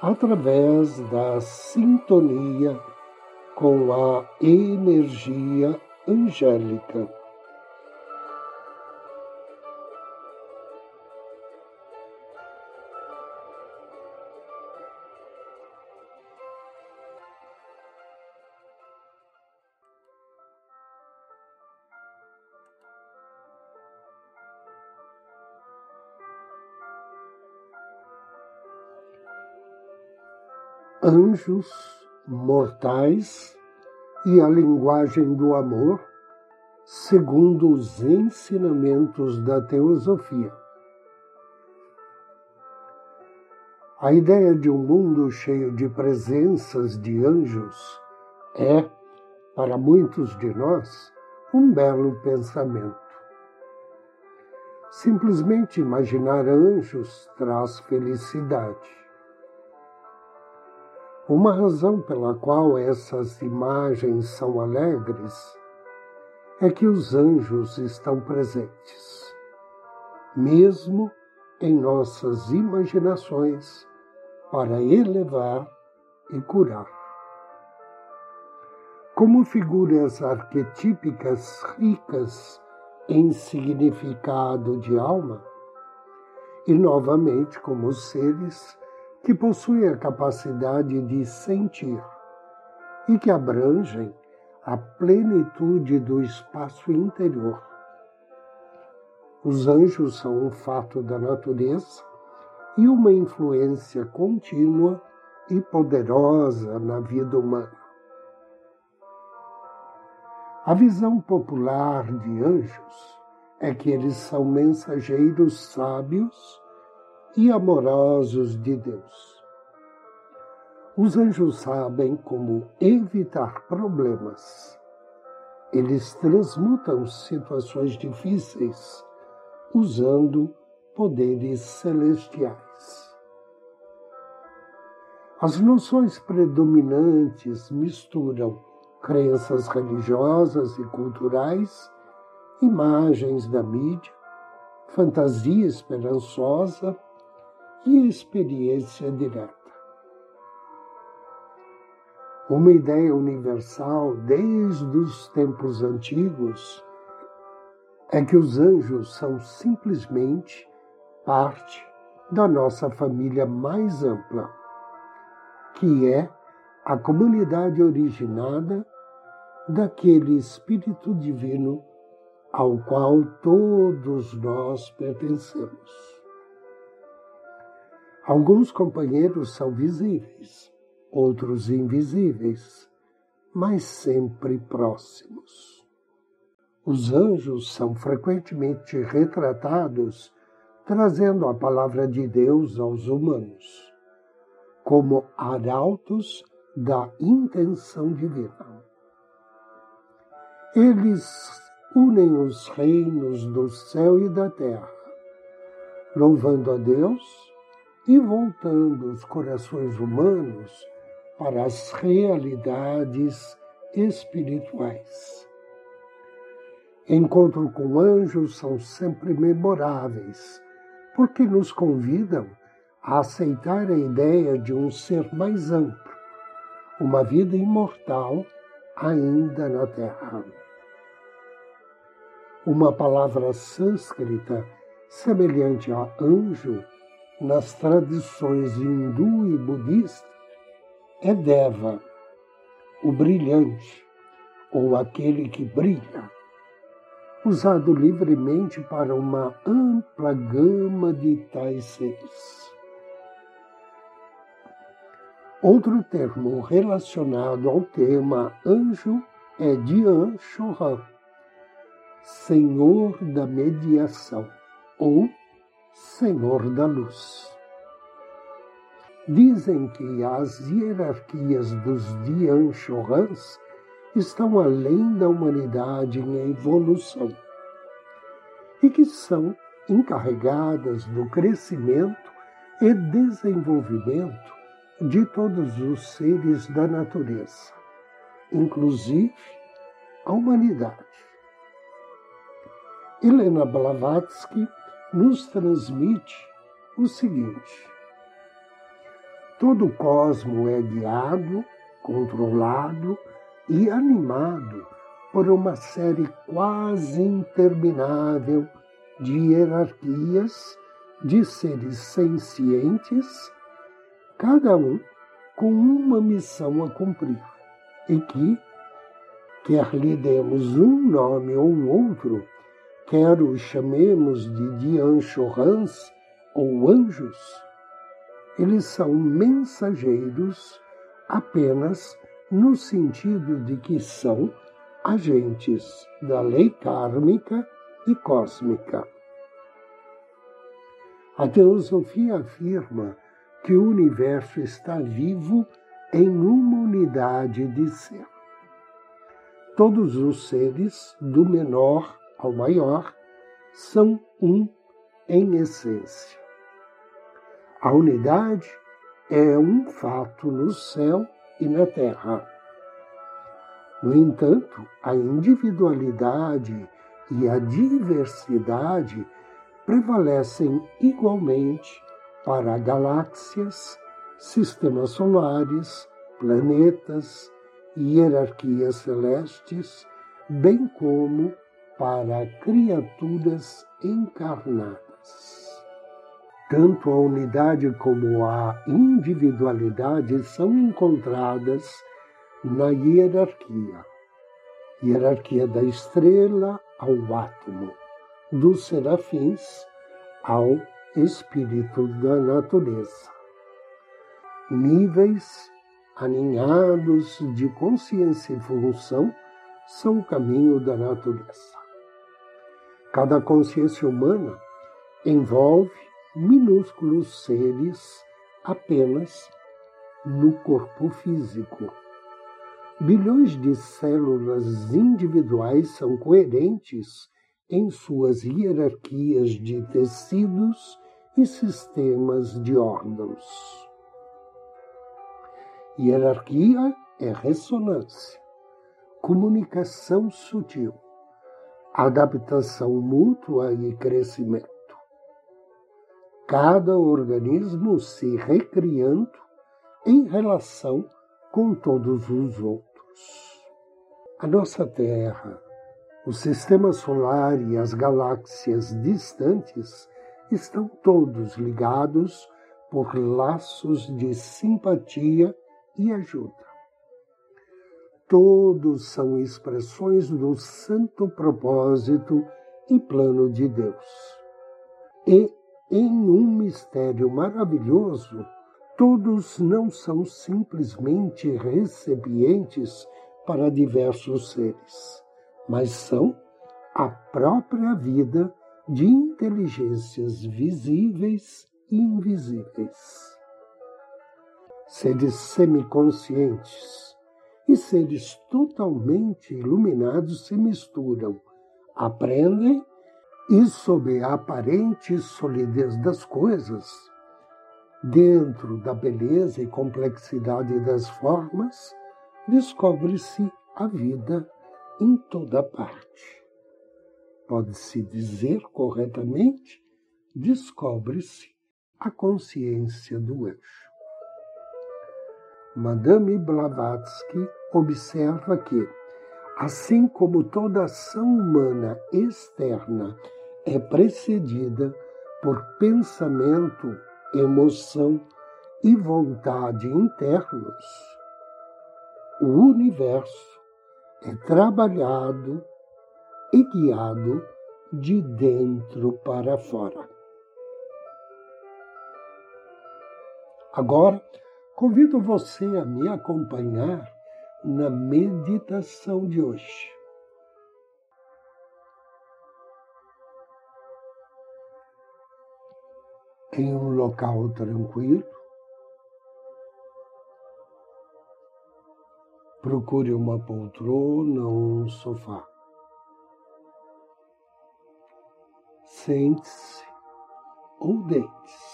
através da sintonia com a energia angélica. Anjos mortais e a linguagem do amor, segundo os ensinamentos da teosofia. A ideia de um mundo cheio de presenças de anjos é, para muitos de nós, um belo pensamento. Simplesmente imaginar anjos traz felicidade. Uma razão pela qual essas imagens são alegres é que os anjos estão presentes, mesmo em nossas imaginações, para elevar e curar. Como figuras arquetípicas ricas em significado de alma, e novamente como seres que possuem a capacidade de sentir e que abrangem a plenitude do espaço interior. Os anjos são um fato da natureza e uma influência contínua e poderosa na vida humana. A visão popular de anjos é que eles são mensageiros sábios e amorosos de Deus. Os anjos sabem como evitar problemas. Eles transmutam situações difíceis usando poderes celestiais. As noções predominantes misturam crenças religiosas e culturais, imagens da mídia, fantasia esperançosa e experiência direta. Uma ideia universal desde os tempos antigos é que os anjos são simplesmente parte da nossa família mais ampla, que é a comunidade originada daquele Espírito Divino ao qual todos nós pertencemos. Alguns companheiros são visíveis, outros invisíveis, mas sempre próximos. Os anjos são frequentemente retratados trazendo a palavra de Deus aos humanos, como arautos da intenção divina. Eles unem os reinos do céu e da terra, louvando a Deus e voltando os corações humanos para as realidades espirituais. Encontro com anjos são sempre memoráveis, porque nos convidam a aceitar a ideia de um ser mais amplo, uma vida imortal ainda na Terra. Uma palavra sânscrita semelhante a anjo nas tradições hindu e budista é Deva, o brilhante, ou aquele que brilha, usado livremente para uma ampla gama de tais seres. Outro termo relacionado ao tema anjo é Dian Chohan, Senhor da Mediação, ou Senhor da Luz. dizem que as hierarquias dos Dian Chorans estão além da humanidade em evolução e que são encarregadas do crescimento e desenvolvimento de todos os seres da natureza, inclusive a humanidade. Helena Blavatsky nos transmite o seguinte: todo o cosmo é guiado, controlado e animado por uma série quase interminável de hierarquias de seres sencientes, cada um com uma missão a cumprir, e que, quer lhe demos um nome ou outro, quer os chamemos de dianchorans ou anjos, eles são mensageiros apenas no sentido de que são agentes da lei kármica e cósmica. A teosofia afirma que o universo está vivo em uma unidade de ser. Todos os seres, do menor ao maior, são um em essência. A unidade é um fato no céu e na terra. No entanto, a individualidade e a diversidade prevalecem igualmente para galáxias, sistemas solares, planetas e hierarquias celestes, bem como para criaturas encarnadas. Tanto a unidade como a individualidade são encontradas na hierarquia. Hierarquia da estrela ao átomo, dos serafins ao espírito da natureza. Níveis aninhados de consciência e função são o caminho da natureza. Cada consciência humana envolve minúsculos seres apenas no corpo físico Bilhões de células individuais são coerentes em suas hierarquias de tecidos e sistemas de órgãos. Hierarquia é ressonância, comunicação sutil, adaptação mútua e crescimento. Cada organismo se recriando em relação com todos os outros. A nossa Terra, o sistema solar e as galáxias distantes estão todos ligados por laços de simpatia e ajuda. Todos são expressões do santo propósito e plano de Deus. E, em um mistério maravilhoso, todos não são simplesmente recipientes para diversos seres, mas são a própria vida de inteligências visíveis e invisíveis. Seres semiconscientes e seres totalmente iluminados se misturam, aprendem e, sob a aparente solidez das coisas, Dentro da beleza e complexidade das formas, descobre-se a vida em toda parte. Pode-se dizer corretamente, descobre-se a consciência do anjo. Madame Blavatsky observa que, assim como toda ação humana externa é precedida por pensamento emoção e vontade internos, o universo é trabalhado e guiado de dentro para fora. Agora, Convido você a me acompanhar na meditação de hoje. Em um local tranquilo, procure uma poltrona ou um sofá. Sente-se ou deite-se.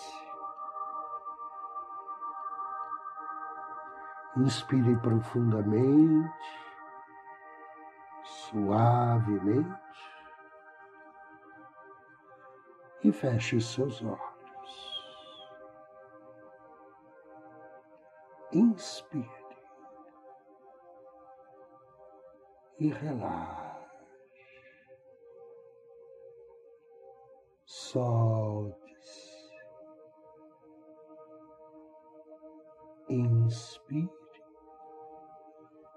Inspire profundamente, suavemente e feche seus olhos. Inspire e relaxe. Solte-se. Inspire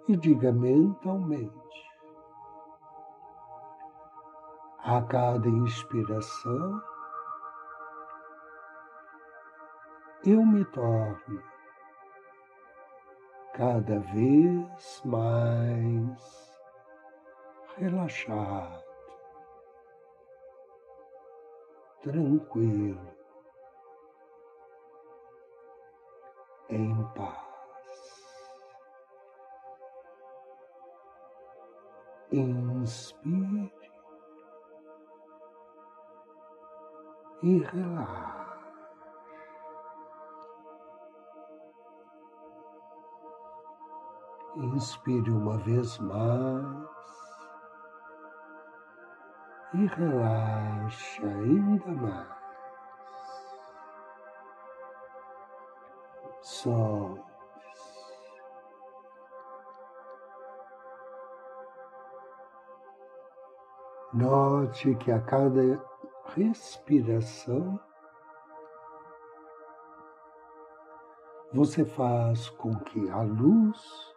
e diga mentalmente a cada inspiração eu me torno cada vez mais relaxado, tranquilo, em paz. Inspire e relaxe. Inspire uma vez mais e relaxe ainda mais. Solte. Note que a cada respiração você faz com que a luz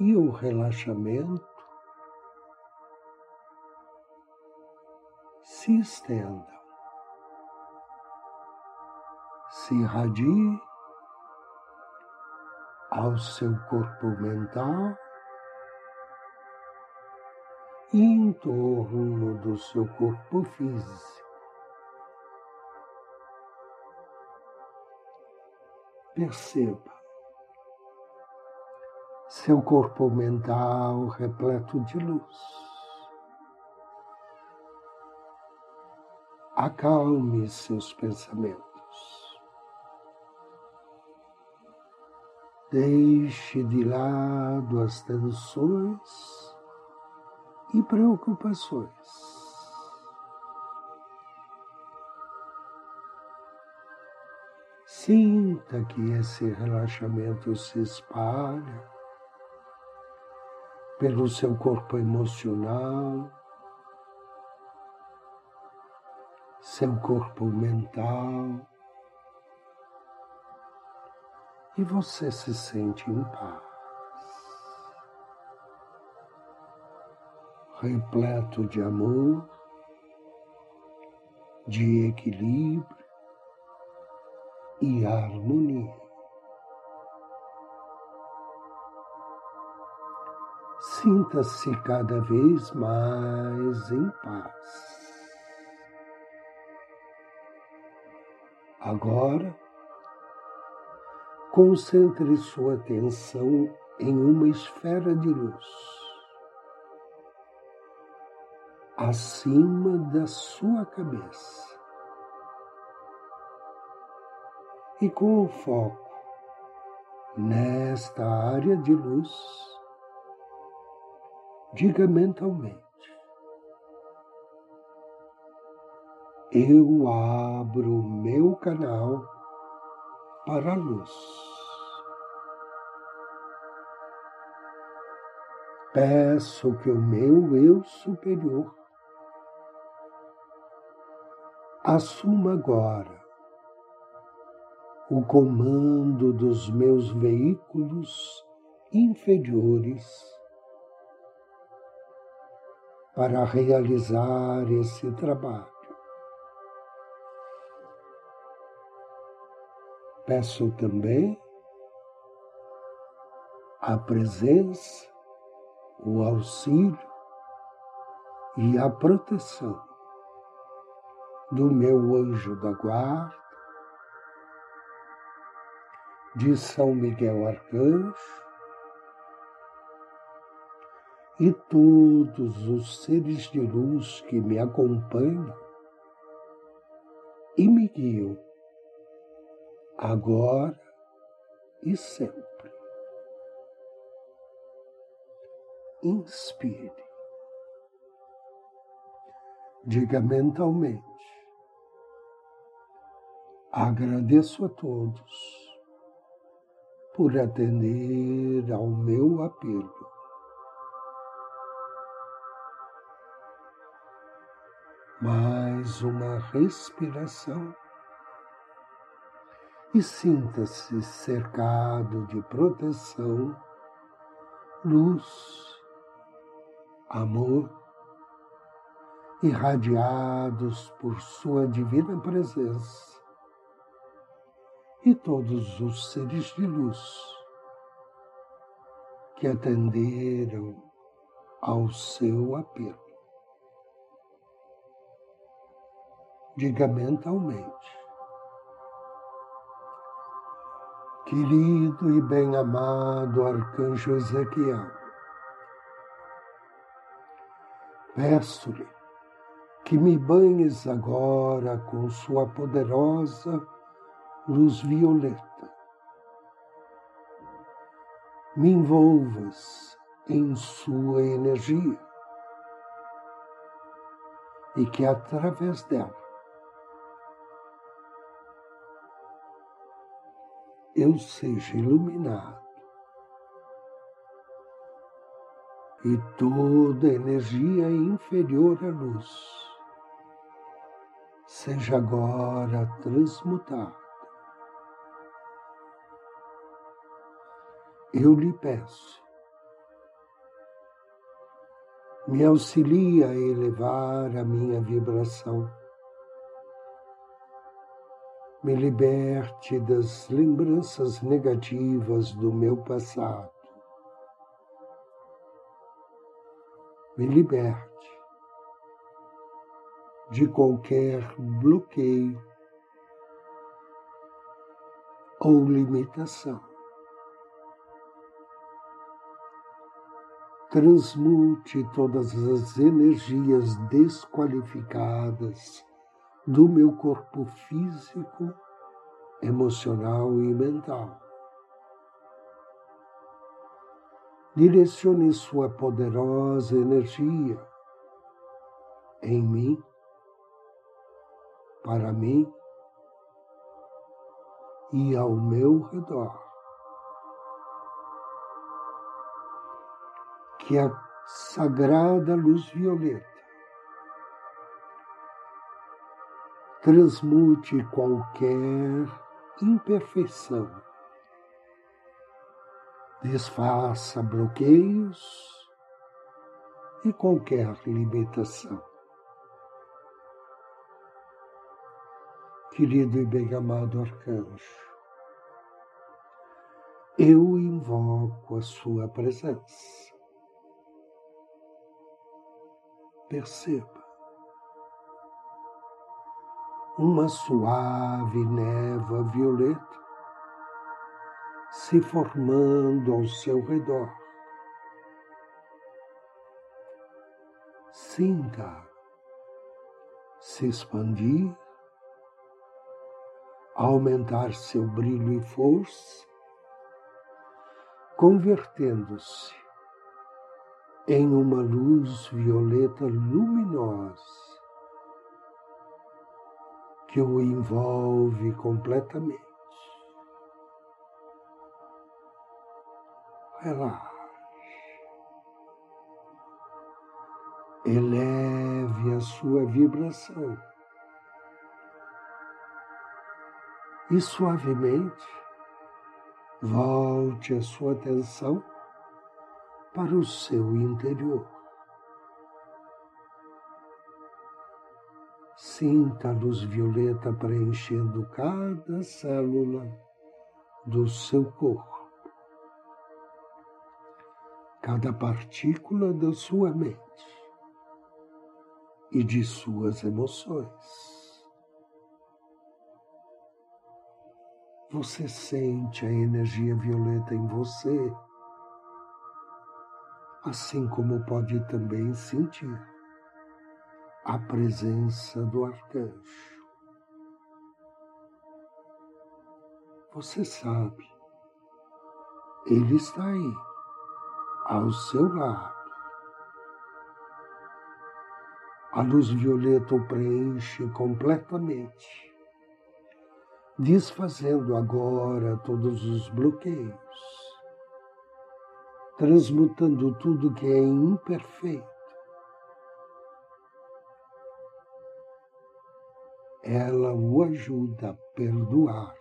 e o relaxamento se estendam, se irradie ao seu corpo mental e em torno do seu corpo físico. Perceba seu corpo mental repleto de luz. Acalme seus pensamentos. Deixe de lado as tensões e preocupações. Sinta que esse relaxamento se espalha pelo seu corpo emocional, seu corpo mental, e você se sente em paz, repleto de amor, de equilíbrio e harmonia. Sinta-se cada vez mais em paz. Agora, concentre sua atenção em uma esfera de luz acima da sua cabeça. E com o foco nesta área de luz, diga mentalmente: Eu abro meu canal para a luz. Peço que o meu eu superior assuma agora o comando dos meus veículos inferiores para realizar esse trabalho. Peço também a presença, o auxílio e a proteção do meu anjo da guarda, de São Miguel Arcanjo, e todos os seres de luz que me acompanham e me guiam, agora e sempre. Inspire. Diga mentalmente: agradeço a todos por atender ao meu apelo. Mais uma respiração e sinta-se cercado de proteção, luz, amor, irradiados por Sua divina presença e todos os seres de luz que atenderam ao seu apelo. Diga mentalmente. Querido e bem-amado Arcanjo Ezequiel, peço-lhe que me banhes agora com sua poderosa luz violeta. Me envolvas em sua energia e que através dela eu seja iluminado e toda energia inferior à luz seja agora transmutada. Eu lhe peço, me auxilia a elevar a minha vibração me liberte das lembranças negativas do meu passado. Me liberte de qualquer bloqueio ou limitação. Transmute todas as energias desqualificadas do meu corpo físico, emocional e mental. Direcione sua poderosa energia em mim, para mim e ao meu redor. Que a sagrada luz violeta transmute qualquer imperfeição, desfaça bloqueios e qualquer limitação. Querido e bem-amado arcanjo, eu invoco a sua presença. Perceba uma suave névoa violeta se formando ao seu redor. Sinta se expandir, aumentar seu brilho e força, convertendo-se em uma luz violeta luminosa que o envolve completamente. Relaxe. Eleve a sua vibração. E suavemente volte a sua atenção para o seu interior. Sinta a luz violeta preenchendo cada célula do seu corpo, cada partícula da sua mente e de suas emoções. Você sente a energia violeta em você, assim como pode também sentir a presença do arcanjo. Você sabe, ele está aí, ao seu lado. A luz violeta o preenche completamente, desfazendo agora todos os bloqueios, transmutando tudo que é imperfeito. Ela o ajuda a perdoar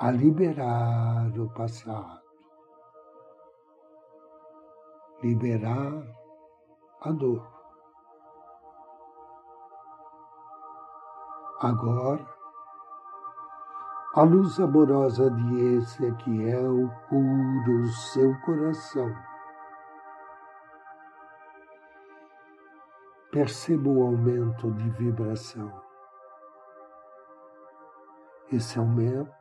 a liberar o passado, liberar a dor. Agora, a luz amorosa de Ezequiel cura o seu coração. Perceba o aumento de vibração. Esse aumento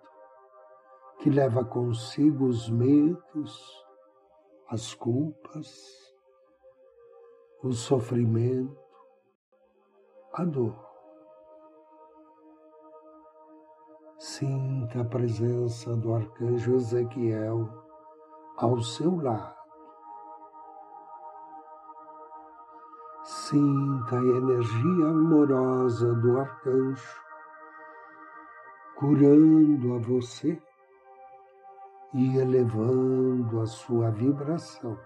que leva consigo os medos, as culpas, o sofrimento, a dor. Sinta a presença do arcanjo Ezequiel ao seu lado. Sinta a energia amorosa do arcanjo curando a você e elevando a sua vibração.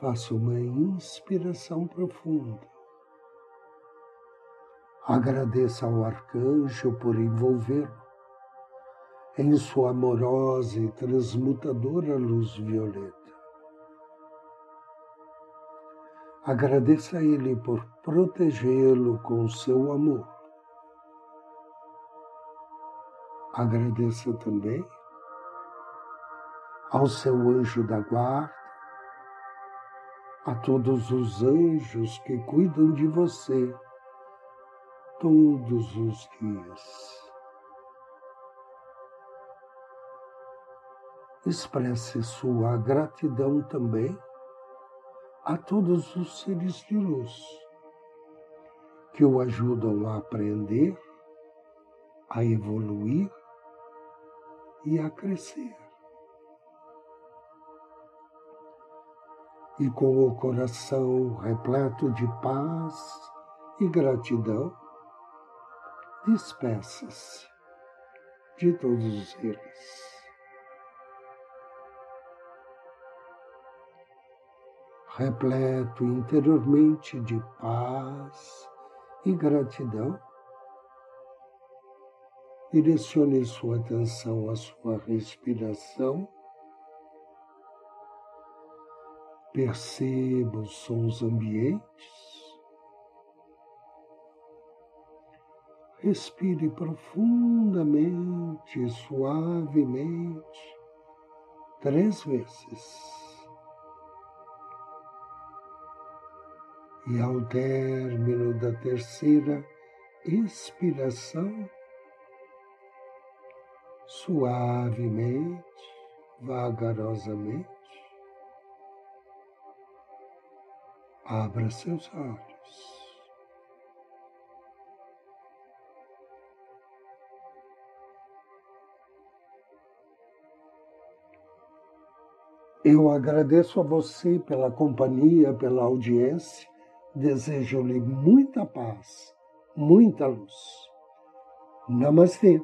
Faça uma inspiração profunda. Agradeça ao arcanjo por envolver-lo em sua amorosa e transmutadora luz violeta. Agradeça a ele por protegê-lo com seu amor Agradeça também ao seu anjo da guarda, a todos os anjos que cuidam de você todos os dias. Expresse sua gratidão também a todos os seres de luz que o ajudam a aprender, a evoluir e a crescer. E com o coração repleto de paz e gratidão, despeça-se de todos eles. Repleto interiormente de paz e gratidão, Direcione sua atenção à sua respiração. Perceba os sons ambientes. Respire profundamente, suavemente, três vezes. E ao término da terceira expiração, suavemente, vagarosamente, abra seus olhos. Eu agradeço a você pela companhia, pela audiência. Desejo-lhe muita paz, muita luz. Namastê.